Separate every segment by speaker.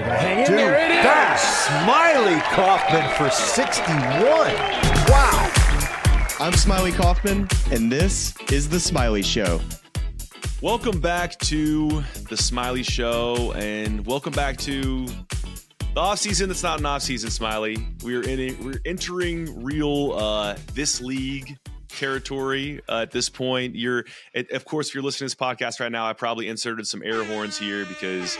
Speaker 1: are going to hang in
Speaker 2: Dude,
Speaker 1: there. It is.
Speaker 2: that's Smylie Kaufman for 61. Wow.
Speaker 3: I'm Smylie Kaufman, and this is The Smylie Show.
Speaker 4: Welcome back to the Smylie Show, and welcome back to the off season. That's not an off season, Smylie. We're in a, we're entering real uh, this league territory uh, at this point. You're, it, of course, if you're listening to this podcast right now, I probably inserted some air horns here because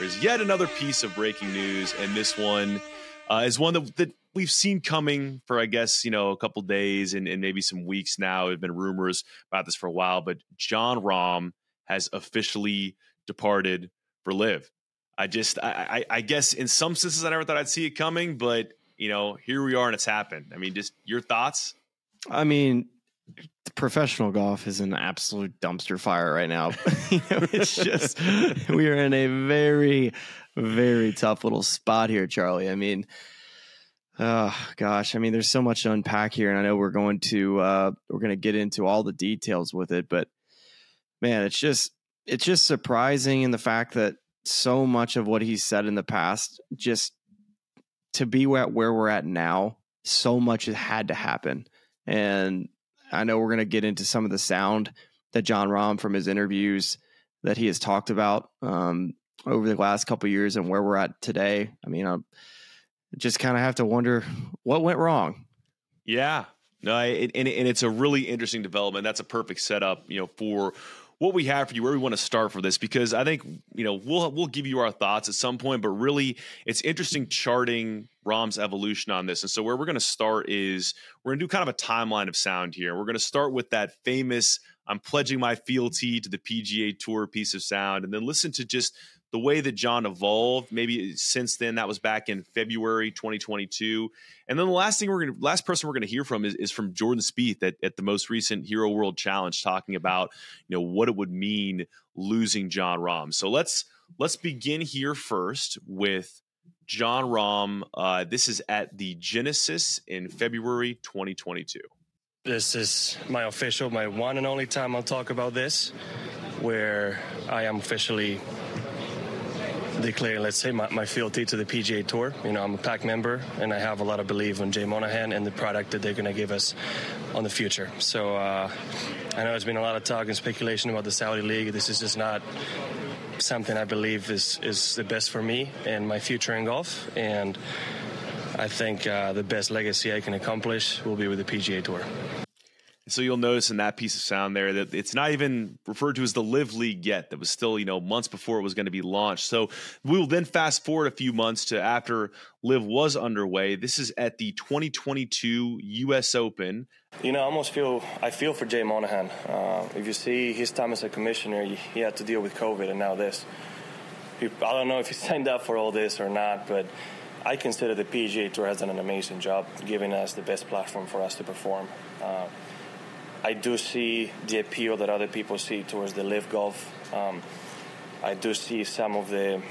Speaker 4: there's yet another piece of breaking news, and this one uh, is one that, that we've seen coming for, I guess, you know, a couple days and, and maybe some weeks now. There have been rumors about this for a while, but Jon Rahm has officially departed for LIV. I just, I, I, I guess in some senses, I never thought I'd see it coming, but you know, here we are and it's happened. I mean, just your thoughts?
Speaker 5: I mean, professional golf is an absolute dumpster fire right now. you know, it's just we are in a very, very tough little spot here, Charlie. I mean, oh gosh, I mean, there's so much to unpack here, and I know we're going to uh, we're going to get into all the details with it, but man, it's just it's just surprising in the fact that so much of what he's said in the past just to be at where we're at now so much has had to happen and i know we're going to get into some of the sound that Jon rahm from his interviews that he has talked about um, over the last couple years and where we're at today i mean i just kind of have to wonder what went wrong
Speaker 4: Yeah. No, and, and it's a really interesting development. That's a perfect setup, you know, for what we have for you, where we want to start for this, because I think you know we'll we'll give you our thoughts at some point, but really it's interesting charting Rahm's evolution on this. And so where we're going to start is we're going to do kind of a timeline of sound here. We're going to start with that famous "I'm pledging my fealty to the PGA Tour" piece of sound, and then listen to just the way that Jon evolved, maybe since then, that was back in February 2022. And then the last thing we're to, last person we're to hear from is, is from Jordan Spieth at, at the most recent Hero World Challenge, talking about you know what it would mean losing Jon Rahm. So let's let's begin here first with Jon Rahm. Uh, this is at the Genesis in February 2022.
Speaker 6: This is my official, my one and only time I'll talk about this, where I am officially declaring, let's say, my, my fealty to the PGA Tour. You know, I'm a PAC member, and I have a lot of belief in Jay Monahan and the product that they're going to give us on the future. So uh, I know there's been a lot of talk and speculation about the Saudi League. This is just not something I believe is, is the best for me and my future in golf. And I think uh, the best legacy I can accomplish will be with the PGA Tour.
Speaker 4: So you'll notice in that piece of sound there that it's not even referred to as the LIV League yet. That was still, you know, months before it was going to be launched. So we will then fast forward a few months to after LIV was underway. This is at the 2022 U.S. Open.
Speaker 6: You know, I almost feel I feel for Jay Monahan. Uh, if you see his time as a commissioner, he had to deal with COVID, and now this. I don't know if he signed up for all this or not, but I consider the PGA Tour has done an amazing job giving us the best platform for us to perform. Uh, I do see the appeal that other people see towards the LIV golf. Um, I do see some of the,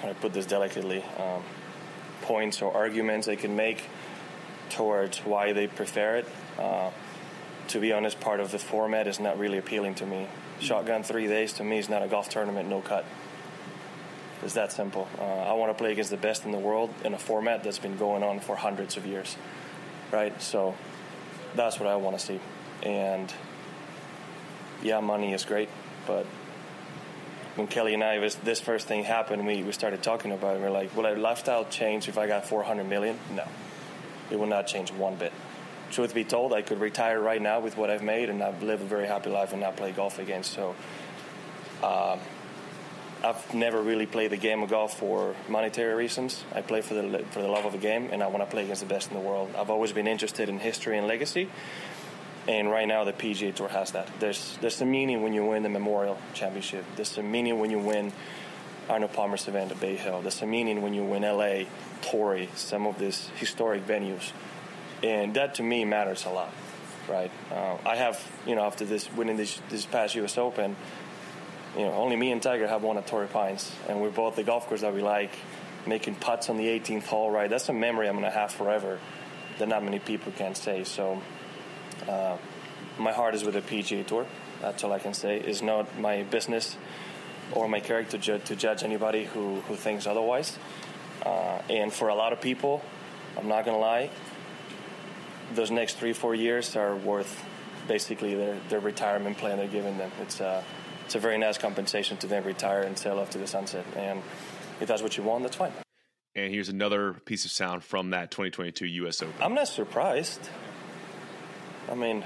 Speaker 6: how do I put this delicately, um, points or arguments they can make towards why they prefer it. Uh, to be honest, part of the format is not really appealing to me. Shotgun three days to me is not a golf tournament, no cut. It's that simple. Uh, I want to play against the best in the world in a format that's been going on for hundreds of years, right? So that's what I want to see. And yeah, money is great, but when Kelley and I, was, this first thing happened, we, we started talking about it. We are like, will our lifestyle change if I got 400 million? No, it will not change one bit. Truth be told, I could retire right now with what I've made and I've lived a very happy life and not play golf again. So um, I've never really played the game of golf for monetary reasons. I play for the for the love of the game, and I want to play against the best in the world. I've always been interested in history and legacy, and right now the PGA Tour has that. There's there's a meaning when you win the Memorial Championship. There's a meaning when you win Arnold Palmer's event at Bay Hill. There's a meaning when you win LA, Torrey, some of these historic venues, and that to me matters a lot, right? Uh, I have you know after this winning this this past U.S. Open you know, only me and Tiger have won at Torrey Pines, and we're both the golf course that we like, making putts on the 18th hole. Right, that's a memory I'm gonna have forever that not many people can say. So, uh, my heart is with the PGA Tour. That's all I can say. It's not my business or my character ju- to judge anybody who, who thinks otherwise. Uh, and for a lot of people, I'm not gonna lie, those next three four years are worth basically their, their retirement plan they're giving them. It's uh, it's a very nice compensation to then retire and sail off to the sunset. And if that's what you want, that's fine.
Speaker 4: And here's another piece of sound from that 2022 U.S. Open.
Speaker 6: I'm not surprised. I mean,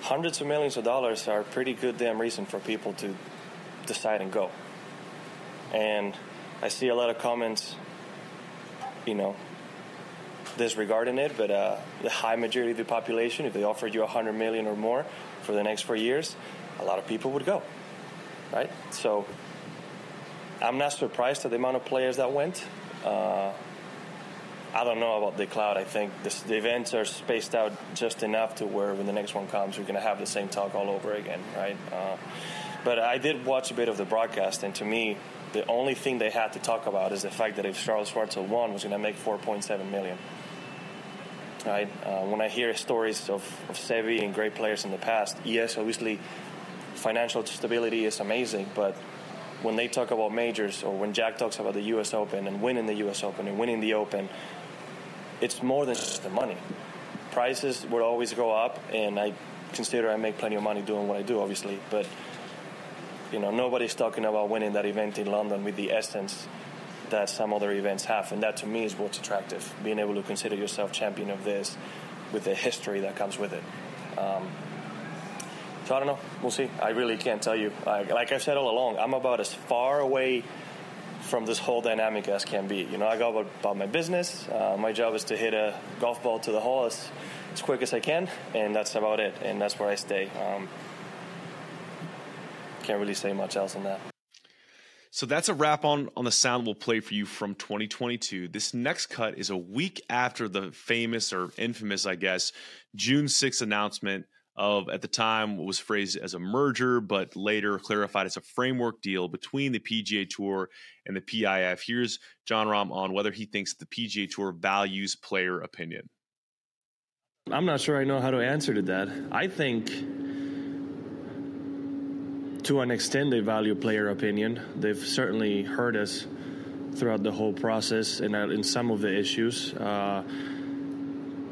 Speaker 6: hundreds of millions of dollars are a pretty good damn reason for people to decide and go. And I see a lot of comments, you know, disregarding it, but uh, the high majority of the population, if they offered you 100 million or more for the next four years, a lot of people would go, right? So I'm not surprised at the amount of players that went. Uh, I don't know about the cloud. I think this, the events are spaced out just enough to where when the next one comes, we're going to have the same talk all over again, right? Uh, but I did watch a bit of the broadcast, and to me, the only thing they had to talk about is the fact that if Charles Schwartzel won, was going to make 4.7 million. Right? Uh, when I hear stories of, of Seve and great players in the past, yes, obviously, financial stability is amazing, but when they talk about majors or when Jack talks about the U.S. Open and winning the U.S. Open and winning the Open, it's more than just the money. Prices will always go up, and I consider I make plenty of money doing what I do, obviously. But you know, nobody's talking about winning that event in London with the essence that some other events have, and that to me is what's attractive. Being able to consider yourself champion of this with the history that comes with it. Um, so I don't know. We'll see. I really can't tell you. Like, I've said all along, I'm about as far away from this whole dynamic as can be. You know, I go about, about my business. Uh, my job is to hit a golf ball to the hole as, as quick as I can, and that's about it. And that's where I stay. Um, can't really say much else on that.
Speaker 4: So that's a wrap on on the sound we'll play for you from 2022. This next cut is a week after the famous or infamous, I guess, June 6th announcement of at the time was phrased as a merger, but later clarified as a framework deal between the PGA Tour and the PIF. Here's Jon Rahm on whether he thinks the PGA Tour values player opinion.
Speaker 1: I'm not sure I know how to answer to that. I think to an extent they value player opinion. They've certainly heard us throughout the whole process and in some of the issues. Uh,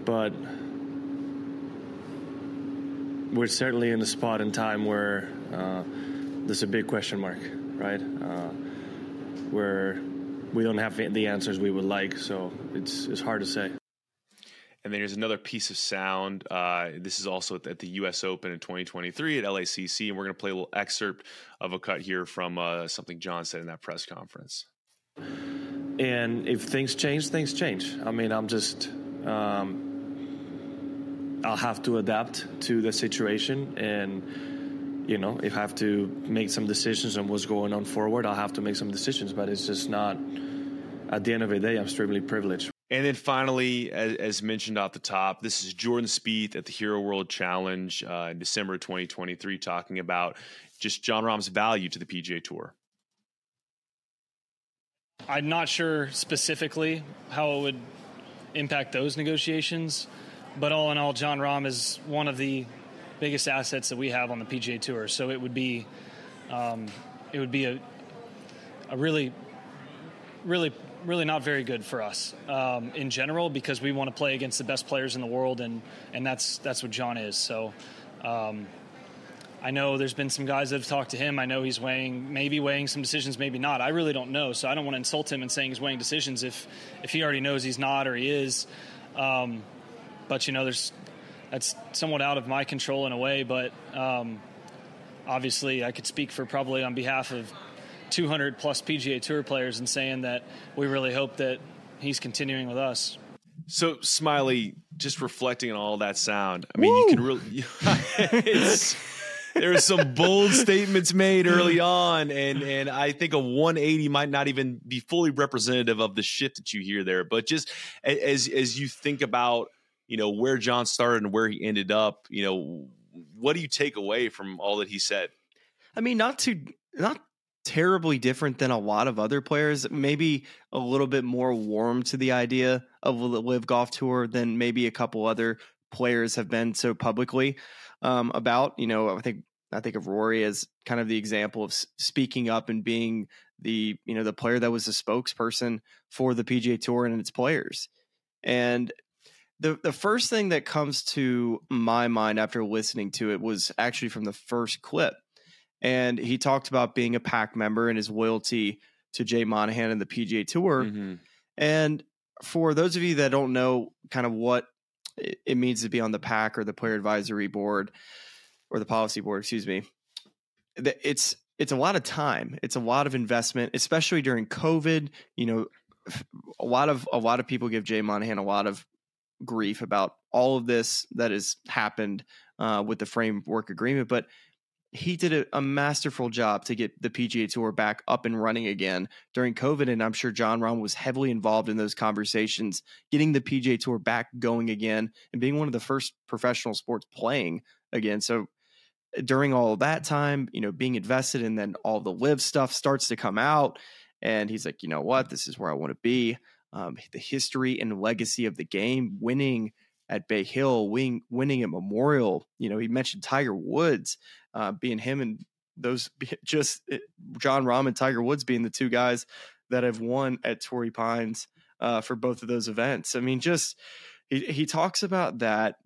Speaker 1: but we're certainly in a spot in time where uh, there's a big question mark, right? Uh, where we don't have the answers we would like, so it's it's hard to say.
Speaker 4: And then here's another piece of sound. Uh, this is also at the U.S. Open in 2023 at LACC, and we're going to play a little excerpt of a cut here from uh, something Jon said in that press conference.
Speaker 1: And if things change, things change. I mean, I'm just. Um, I'll have to adapt to the situation and you know if I have to make some decisions on what's going on forward I'll have to make some decisions but it's just not at the end of the day I'm extremely privileged
Speaker 4: and then finally, as, as, mentioned off the top, this is Jordan Spieth at the Hero World Challenge uh, in December 2023, talking about just Jon Rahm's value to the PGA Tour.
Speaker 7: I'm not sure specifically how it would impact those negotiations, but all in all, Jon Rahm is one of the biggest assets that we have on the PGA Tour. So it would be, um, it would be a, a really, really really not very good for us um, in general because we want to play against the best players in the world, and and that's that's what Jon is. So. Um, I know there's been some guys that have talked to him. I know he's weighing, maybe weighing some decisions, maybe not. I really don't know, so I don't want to insult him in saying he's weighing decisions if if he already knows he's not or he is. Um, but you know, there's that's somewhat out of my control in a way. But um, obviously, I could speak for probably on behalf of 200 plus PGA Tour players and saying that we really hope that he's continuing with us.
Speaker 4: So, Smylie, just reflecting on all that sound, I mean, Woo! you can really. there were some bold statements made early on, and and I think a 180 might not even be fully representative of the shit that you hear there. But just as as you think about, you know, where John started and where he ended up, you know, what do you take away from all that he said?
Speaker 5: I mean, not to not terribly different than a lot of other players. Maybe a little bit more warm to the idea of the LIV Golf Tour than maybe a couple other players have been so publicly um, about. You know, I think I think of Rory as kind of the example of speaking up and being the you know the player that was the spokesperson for the PGA Tour and its players. And the the first thing that comes to my mind after listening to it was actually from the first clip. And he talked about being a PAC member and his loyalty to Jay Monahan and the PGA Tour. Mm-hmm. And for those of you that don't know kind of what it means to be on the PAC or the player advisory board or the policy board, excuse me, it's it's a lot of time. It's a lot of investment, especially during COVID. You know, a lot of a lot of people give Jay Monahan a lot of grief about all of this that has happened uh, with the framework agreement, but he did a, a, masterful job to get the PGA Tour back up and running again during COVID. And I'm sure Jon Rahm was heavily involved in those conversations, getting the PGA Tour back going again and being one of the first professional sports playing again. So during all that time, you know, being invested and then all the LIV stuff starts to come out. And he's like, you know what? This is where I want to be. Um, the history and legacy of the game, winning at Bay Hill, winning, winning at Memorial. You know, he mentioned Tiger Woods uh, being him and those just John Jon Rahm and Tiger Woods being the two guys that have won at Torrey Pines uh, for both of those events. I mean, just he, he talks about that,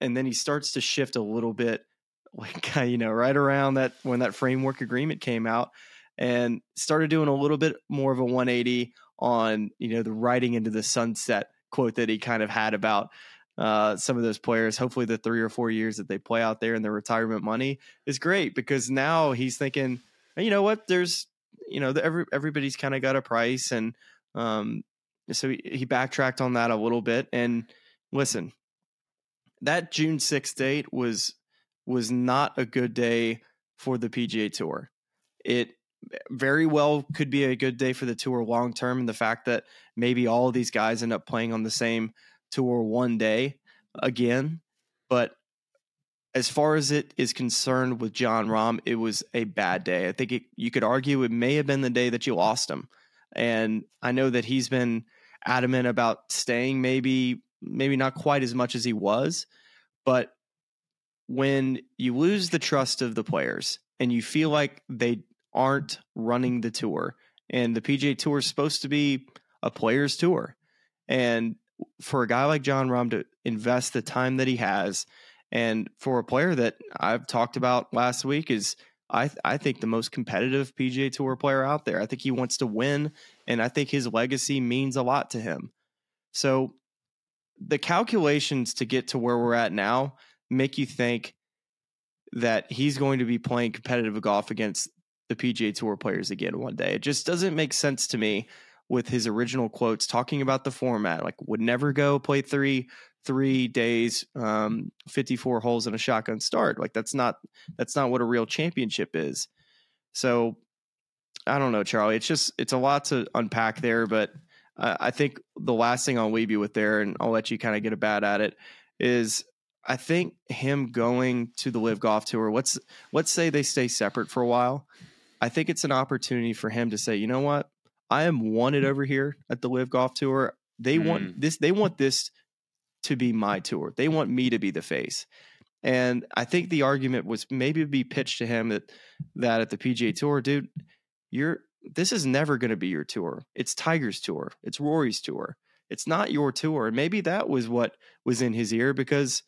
Speaker 5: and then he starts to shift a little bit, like you know, right around that when that framework agreement came out, and started doing a little bit more of a 180 on you know the riding into the sunset quote that he kind of had about uh, some of those players. Hopefully, the three or four years that they play out there and their retirement money is great because now he's thinking, you know what? There's, you know, the, every everybody's kind of got a price, and um, so he, he backtracked on that a little bit. And listen, that June sixth date was was not a good day for the PGA Tour. It very well could be a good day for the tour long term, and the fact that maybe all of these guys end up playing on the same tour one day again. But as far as it is concerned with Jon Rahm, it was a bad day. I think it, you could argue it may have been the day that you lost him. And I know that he's been adamant about staying, maybe maybe not quite as much as he was, but when you lose the trust of the players and you feel like they aren't running the tour, and the PGA Tour is supposed to be a players' tour, and for a guy like Jon Rahm to invest the time that he has, and for a player that I've talked about last week is I I think the most competitive PGA Tour player out there. I think he wants to win, and I think his legacy means a lot to him. So the calculations to get to where we're at now make you think that he's going to be playing competitive golf against the PGA Tour players again one day. It just doesn't make sense to me with his original quotes talking about the format like would never go play three three days um 54 holes in a shotgun start. Like that's not that's not what a real championship is. So i don't know charlie. It's just it's a lot to unpack there but uh, i think the last thing i'll leave you with there and i'll let you kind of get a bad at it is i think him going to the LIV golf tour let's let's say they stay separate for a while i think it's an opportunity for him to say you know what I am wanted over here at the LIV Golf Tour. They mm. want this. They want this to be my tour. They want me to be the face. And I think the argument was maybe be pitched to him that that at the PGA Tour, dude, you're this is never going to be your tour. It's Tiger's tour. It's Rory's tour. It's not your tour. And maybe that was what was in his ear because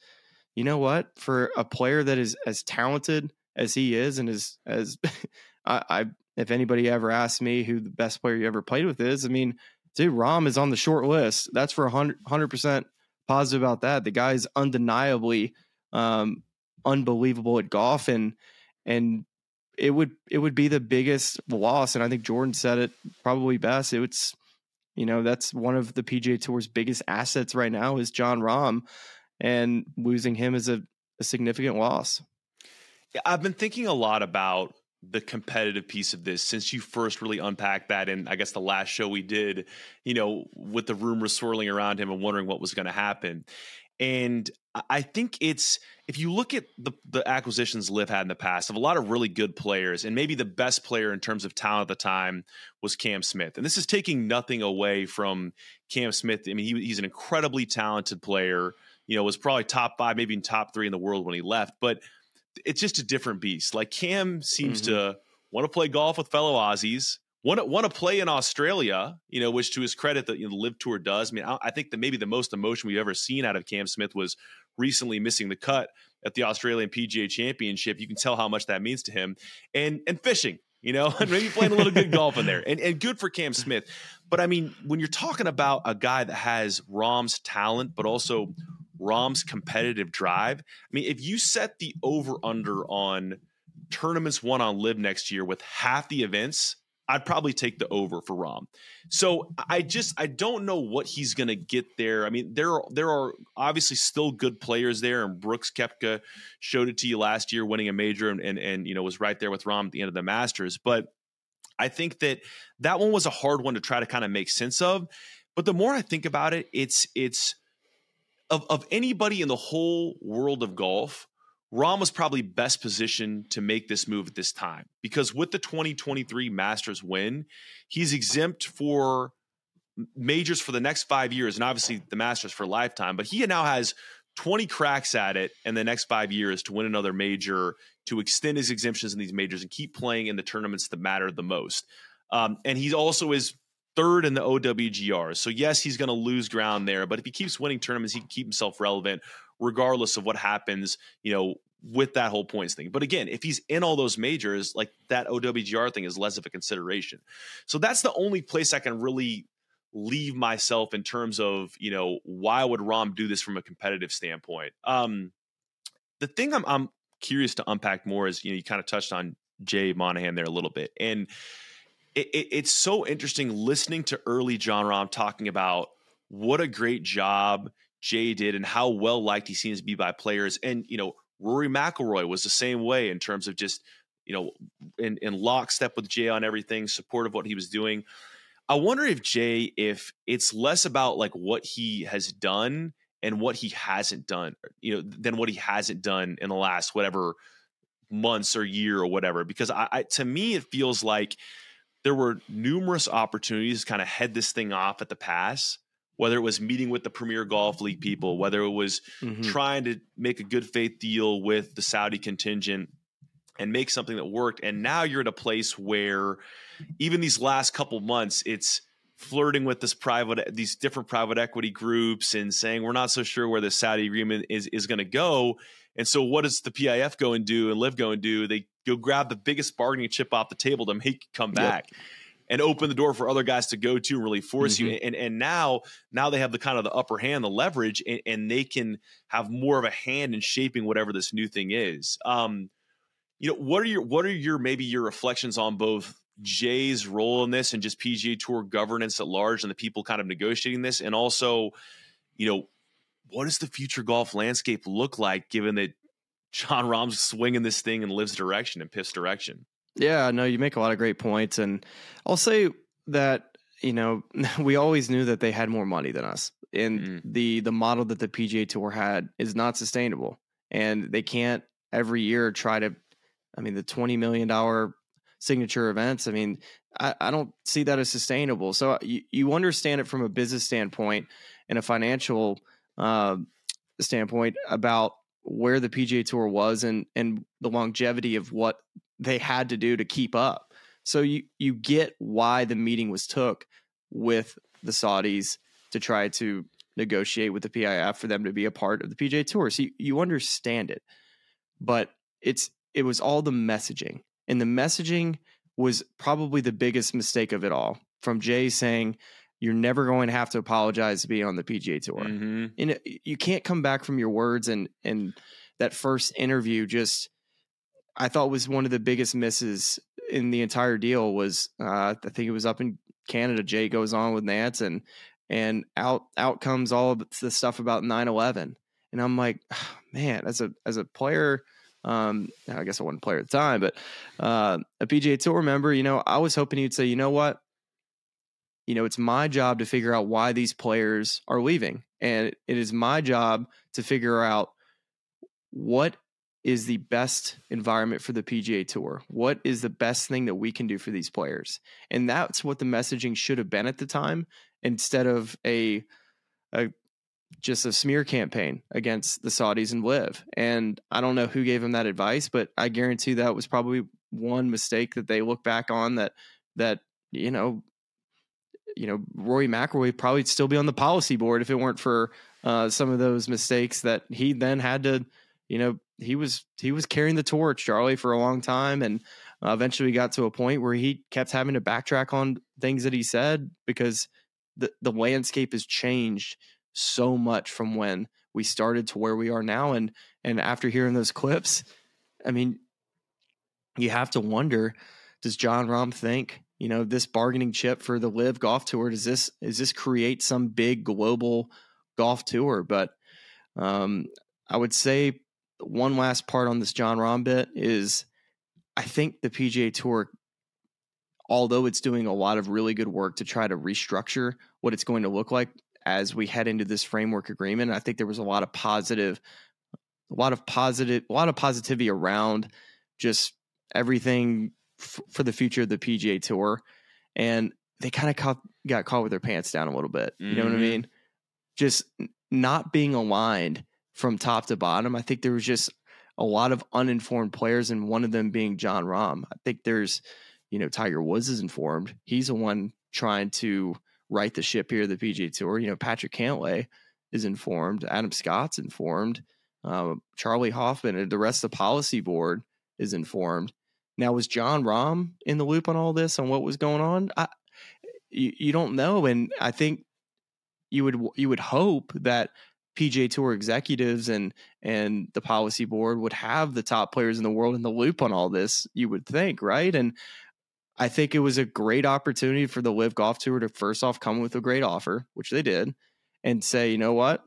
Speaker 5: you know what? For a player that is as talented as he is and as as I, I if anybody ever asks me who the best player you ever played with is, I mean, dude, Rahm is on the short list. That's for 100 percent positive about that. The guy is undeniably um, unbelievable at golf, and and it would it would be the biggest loss. And I think Jordan said it probably best. It's you know that's one of the PGA Tour's biggest assets right now is Jon Rahm, and losing him is a, a significant loss.
Speaker 4: Yeah, I've been thinking a lot about the competitive piece of this since you first really unpacked that in I guess the last show we did, you know, with the rumors swirling around him and wondering what was going to happen. And I think it's if you look at the the acquisitions LIV had in the past of a lot of really good players, and maybe the best player in terms of talent at the time was Cam Smith. And this is taking nothing away from Cam Smith. I mean, he, he's an incredibly talented player. You know, was probably top five, maybe top three in the world when he left. But it's just a different beast. Like Cam seems
Speaker 5: Mm-hmm.
Speaker 4: to want to play golf with fellow Aussies. Want to, want to play in Australia, you know, which to his credit, the, you know, the LIV Tour does. I mean, I, I think that maybe the most emotion we've ever seen out of Cam Smith was recently missing the cut at the Australian PGA Championship. You can tell how much that means to him, and and fishing, you know, and maybe playing a little good golf in there, and and good for Cam Smith. But I mean, when you're talking about a guy that has Rahm's talent, but also Rahm's competitive drive, I mean, if you set the over under on tournaments won on LIV next year with half the events, I'd probably take the over for Rahm. So I just I don't know what he's going to get there. I mean, there are there are obviously still good players there, and Brooks Koepka showed it to you last year, winning a major, and and, and you know was right there with Rahm at the end of the Masters. But I think that that one was a hard one to try to kind of make sense of. But the more I think about it, it's it's of of anybody in the whole world of golf. Rahm was probably best positioned to make this move at this time because with the 2023 Masters win, he's exempt for majors for the next five years, and obviously the Masters for a lifetime. But he now has 20 cracks at it in the next five years to win another major, to extend his exemptions in these majors, and keep playing in the tournaments that matter the most. Um, and he also is third in the OWGR. So yes, he's going to lose ground there, but if he keeps winning tournaments, he can keep himself relevant regardless of what happens, you know, with that whole points thing. But again, if he's in all those majors, like that OWGR thing is less of a consideration. So that's the only place I can really leave myself in terms of, you know, why would Rahm do this from a competitive standpoint? Um the thing I'm I'm curious to unpack more is, you know, you kind of touched on Jay Monahan there a little bit. And it, it, it's so interesting listening to early Jon Rahm talking about what a great job Jay did and how well liked he seems to be by players. And you know, Rory McIlroy was the same way in terms of just you know in in lockstep with Jay on everything, support of what he was doing. I wonder if Jay, if it's less about like what he has done and what he hasn't done, you know, than what he hasn't done in the last whatever months or year or whatever. Because I, I to me, it feels like there were numerous opportunities to kind of head this thing off at the pass, whether it was meeting with the Premier Golf League people, whether it was
Speaker 5: Mhm.
Speaker 4: trying to make a good faith deal with the Saudi contingent and make something that worked. And now you're at a place where even these last couple months, it's flirting with this private these different private equity groups and saying we're not so sure where the Saudi agreement is is going to go. And so what does the PIF go and do and LIV go and do? They go grab the biggest bargaining chip off the table to make it come back. And open the door for other guys to go to and really force you. And and now now they have the kind of the upper hand, the leverage, and, and they can have more of a hand in shaping whatever this new thing is. Um, you know, what are your what are your maybe your reflections on both Jay's role in this and just PGA Tour governance at large and the people kind of negotiating this, and also, you know, what does the future golf landscape look like given that Jon Rahm's swinging this thing in LIV's direction and PIF's direction?
Speaker 5: Yeah, no, you make a lot of great points, and I'll say that you know we always knew that they had more money than us, and
Speaker 4: Mhm.
Speaker 5: the the model that the PGA Tour had is not sustainable, and they can't every year try to. I mean, the twenty million dollar signature events. I mean, I, I don't see that as sustainable. So uh, you you understand it from a business standpoint and a financial uh, standpoint about where the PGA Tour was and and the longevity of what they had to do to keep up. So you you get why the meeting was took with the Saudis to try to negotiate with the PIF for them to be a part of the PGA Tour. So you, you understand it. But it's it was all the messaging. And the messaging was probably the biggest mistake of it all. From Jay saying you're never going to have to apologize to be on the PGA Tour.
Speaker 4: Mm-hmm.
Speaker 5: and you can't come back from your words and and that first interview just i thought was one of the biggest misses in the entire deal was uh, i think it was up in canada jay goes on with Nantz and and out out comes all of the stuff about 9-11 and i'm like man as a as a player um i guess i wasn't a player at the time but uh a pga tour member you know i was hoping he'd say you know what you know, it's my job to figure out why these players are leaving. And it is my job to figure out what is the best environment for the PGA Tour? What is the best thing that we can do for these players? And that's what the messaging should have been at the time instead of a a just a smear campaign against the Saudis and LIV. And I don't know who gave him that advice, but I guarantee that was probably one mistake that they look back on that that you know you know Rory McIlroy probably still be on the policy board if it weren't for uh, some of those mistakes that he then had to you know he was he was carrying the torch Charlie for a long time. And uh, eventually got to a point where he kept having to backtrack on things that he said because the the landscape has changed so much from when we started to where we are now. And and after hearing those clips I mean you have to wonder does Jon Rahm think you know this bargaining chip for the LIV golf tour? Does this is this create some big global golf tour? But um i would say one last part on this jon Rahm bit is i think the pga tour although it's doing a lot of really good work to try to restructure what it's going to look like as we head into this framework agreement i think there was a lot of positive a lot of positive a lot of positivity around just everything f- for the future of the PGA Tour, and they kind of got caught with their pants down a little bit. You know what I
Speaker 4: Mhm.
Speaker 5: mean? Just not being aligned from top to bottom. I think there was just a lot of uninformed players, and one of them being Jon Rahm. I think there's, you know, Tiger Woods is informed. He's the one trying to right the ship here, the PGA Tour. You know, Patrick Cantlay is informed. Adam Scott's informed. Um, Charley Hoffman and the rest of the policy board is informed. Now, was Jon Rahm in the loop on all this on what was going on? I, you, you don't know, and I think you would you would hope that PGA Tour executives and and the policy board would have the top players in the world in the loop on all this. You would think, right? And I think it was a great opportunity for the LIV Golf Tour to first off come with a great offer, which they did, and say, you know what,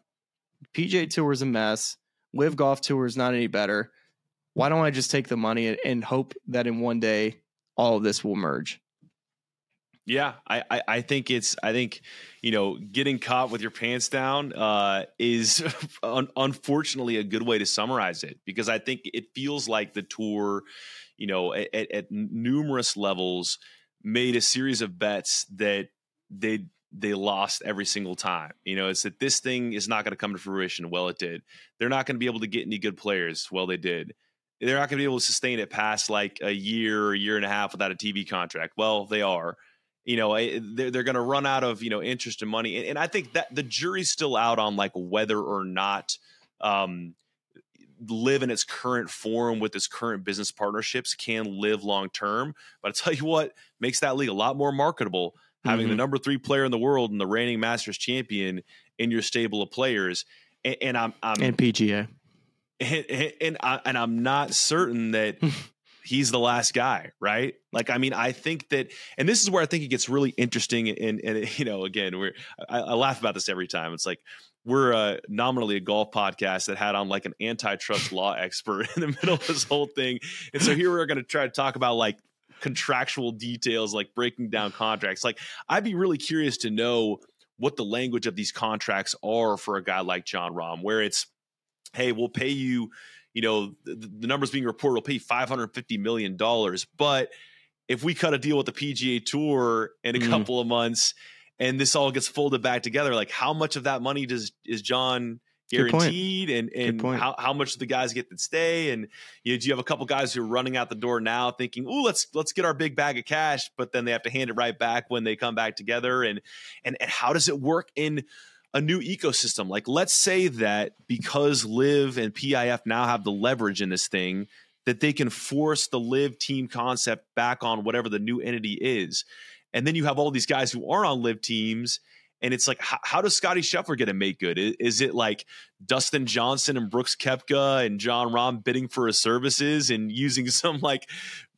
Speaker 5: PGA Tour is a mess. LIV Golf Tour is not any better why don't I just take the money and, hope that in one day all of this will merge?
Speaker 4: Yeah, I, I, I think it's I think you know getting caught with your pants down uh, is un- unfortunately a good way to summarize it because I think it feels like the tour, you know, at, at numerous levels made a series of bets that they they lost every single time. You know, it's that this thing is not going to come to fruition. Well, it did. They're not going to be able to get any good players. Well, they did they're not going to be able to sustain it past like a year or a year and a half without a TV contract. Well, they are. You know, they're, they're going to run out of, you know, interest and money. And, and, I think that the jury's still out on like whether or not um, LIV in its current form with its current business partnerships can live long term. But I tell you what makes that league a lot more marketable having
Speaker 5: Mm-hmm.
Speaker 4: the number three player in the world and the reigning Masters champion in your stable of players. And, and I'm, I'm
Speaker 5: and PGA
Speaker 4: and and, I, and I'm not certain that he's the last guy, right? Like, I mean, I think that, and this is where I think it gets really interesting. And, and you know, again, we're I, I laugh about this every time. It's like we're uh, nominally a golf podcast that had on like an antitrust law expert in the middle of this whole thing, and so here we're going to try to talk about like contractual details, like breaking down contracts. Like, I'd be really curious to know what the language of these contracts are for a guy like Jon Rahm, where it's hey, we'll pay you, you know, the, the numbers being reported will pay $550 million. But if we cut a deal with the PGA Tour in a
Speaker 5: Mhm.
Speaker 4: couple of months and this all gets folded back together, like how much of that money does is
Speaker 5: Jon
Speaker 4: guaranteed? And and how, how much do the guys get to stay? And you know, do you have a couple guys who are running out the door now thinking oh let's let's get our big bag of cash but then they have to hand it right back when they come back together? And and, and how does it work in a new ecosystem. Like, let's say that because LIV and PIF now have the leverage in this thing, that they can force the LIV team concept back on whatever the new entity is. And then you have all these guys who are on LIV teams. And it's like, how, how does Scotty Scheffler get a make good? Is, is, it like Dustin Johnson and Brooks Koepka and Jon Rahm bidding for his services and using some like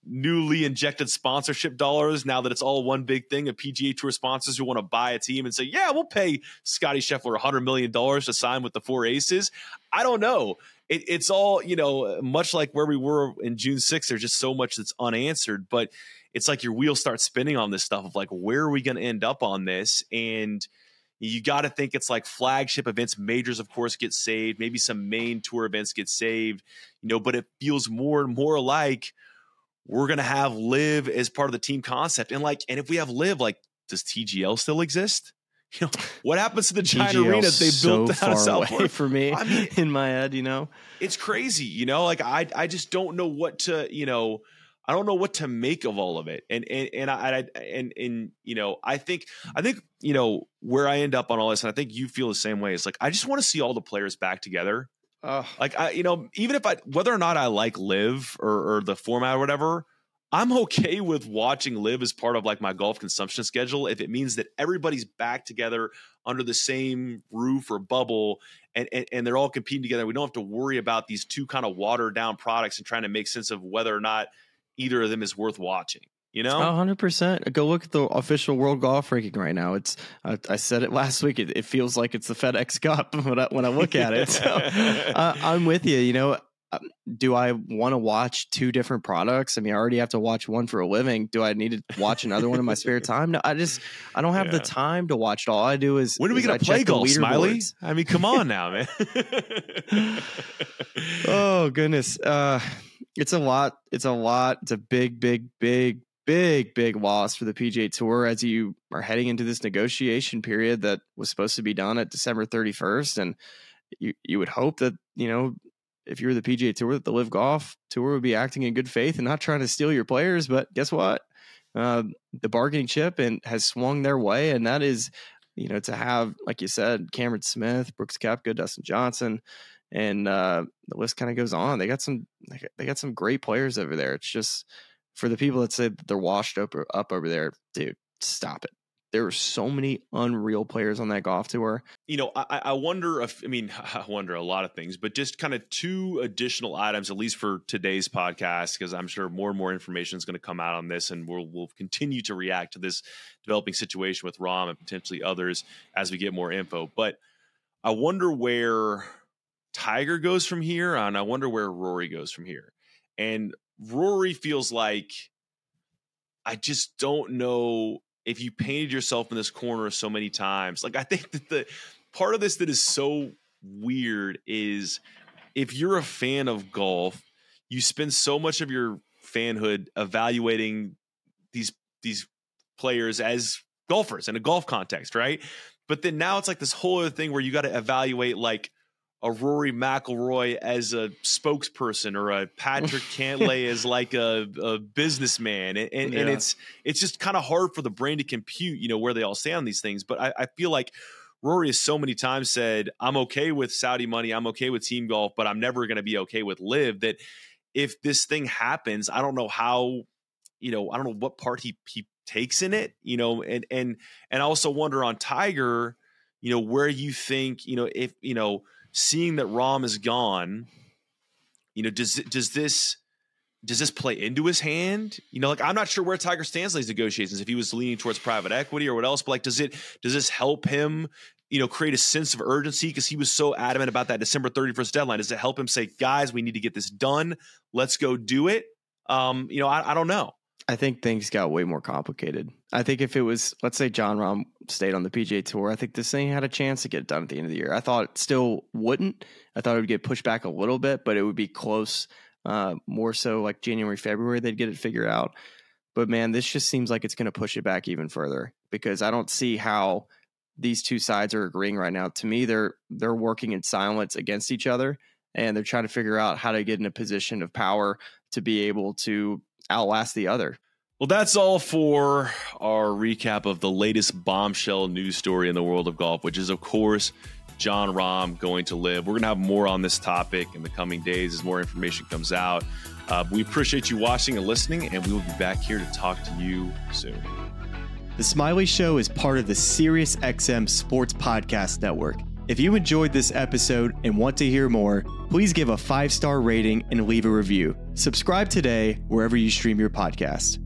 Speaker 4: newly injected sponsorship dollars now that it's all one big thing of PGA Tour sponsors who want to buy a team and say, yeah, we'll pay Scotty Scheffler $100 million to sign with the four aces. I don't know. It, it's all, you know, much like where we were in June 6th, there's just so much that's unanswered, but it's like your wheels start spinning on this stuff of like, where are we going to end up on this? And you got to think it's like flagship events, majors, of course, get saved. Maybe some main tour events get saved, you know, but it feels more and more like, we're gonna have LIV as part of the team concept and like and if we have LIV like does tgl still exist You know, what happens to the giant
Speaker 5: PGL
Speaker 4: arenas they
Speaker 5: so
Speaker 4: built in South
Speaker 5: away for me
Speaker 4: I mean,
Speaker 5: in my head, you know.
Speaker 4: it's crazy, you know. Like I, I just don't know what to, you know, I don't know what to make of all of it. And and and I, I and and you know, I think I think you know where I end up on all this, and I think you feel the same way. It's like I just want to see all the players back together. Like I, you know, even if I, whether or not I like LIV or, or the format or whatever, I'm okay with watching LIV as part of like my golf consumption schedule if it means that everybody's back together under the same roof or bubble and, and, and they're all competing together. We don't have to worry about these two kind of watered down products and trying to make sense of whether or not either of them is worth watching. You know,
Speaker 5: hundred percent. Go look at the official world golf ranking right now. It's I, I said it last week. It, it, feels like it's the FedEx Cup when I when I look at it. So uh, I'm with you. You know, um, do I want to watch two different products? I mean, I already have to watch one for a living. Do I need to watch another one in my spare time? No, I just I don't have
Speaker 4: Yeah.
Speaker 5: the time to watch it. All I do is
Speaker 4: when are we going to play golf,
Speaker 5: Smylie?
Speaker 4: I mean, come on now, man.
Speaker 5: oh goodness uh it's a lot it's a lot it's a big big big big big loss for the pga tour as you are heading into this negotiation period that was supposed to be done at december 31st and you you would hope that you know if you're the pga tour that the LIV golf tour would be acting in good faith and not trying to steal your players but guess what uh, the bargaining chip and has swung their way and that is you know to have like you said cameron smith brooks Koepka, dustin johnson and uh, the list kind of goes on. They got some they got some great players over there. It's just for the people that say that they're washed up up over there, dude, stop it. There are so many unreal players on that golf tour.
Speaker 4: you know, I, I wonder if, I mean, I wonder a lot of things, but just kind of two additional items, at least for today's podcast, because I'm sure more and more information is going to come out on this, and we'll, we'll continue to react to this developing situation with Rahm and potentially others as we get more info. But I wonder where Tiger goes from here, and I wonder where Rory goes from here. And Rory feels like I just don't know if you painted yourself in this corner so many times. Like I think that the part of this that is so weird is if you're a fan of golf, you spend so much of your fanhood evaluating these these players as golfers in a golf context, right? But then now it's like this whole other thing where you got to evaluate like a Rory McIlroy as a spokesperson or a Patrick Cantlay as like a, a businessman, and, and, and it's it's just kind of hard for the brain to compute, you know, where they all stand on these things. But I, I feel like Rory has so many times said, "I'm okay with Saudi money, I'm okay with team golf, but I'm never going to be okay with live." That if this thing happens, I don't know how, you know, I don't know what part he he takes in it, you know, and and and I also wonder on Tiger, you know, where you think, you know, if you know, seeing that Rahm is gone, you know, does does this does this play into his hand? You know, like I'm not sure where Tiger stands in these negotiations. If he was leaning towards private equity or what else, but like, does it does this help him? You know, create a sense of urgency because he was so adamant about that December 31st deadline. Does it help him say, guys, we need to get this done? Let's go do it. Um, you know, I, I don't know.
Speaker 5: I think things got way more complicated. I think if it was, let's say Jon Rahm stayed on the PGA Tour, I think this thing had a chance to get done at the end of the year. I thought it still wouldn't. I thought it would get pushed back a little bit, but it would be close. Uh, more so like January, February, they'd get it figured out. But man, this just seems like it's going to push it back even further because I don't see how these two sides are agreeing right now. To me, they're they're working in silence against each other, and they're trying to figure out how to get in a position of power to be able to outlast the other.
Speaker 4: Well, that's all for our recap of the latest bombshell news story in the world of golf, which is, of course, Jon Rahm going to LIV. We're going to have more on this topic in the coming days as more information comes out. Uh, we appreciate you watching and listening, and we will be back here to talk to you soon.
Speaker 3: The Smylie Show is part of the SiriusXM Sports Podcast Network. If you enjoyed this episode and want to hear more, please give a five star rating and leave a review. Subscribe today wherever you stream your podcast.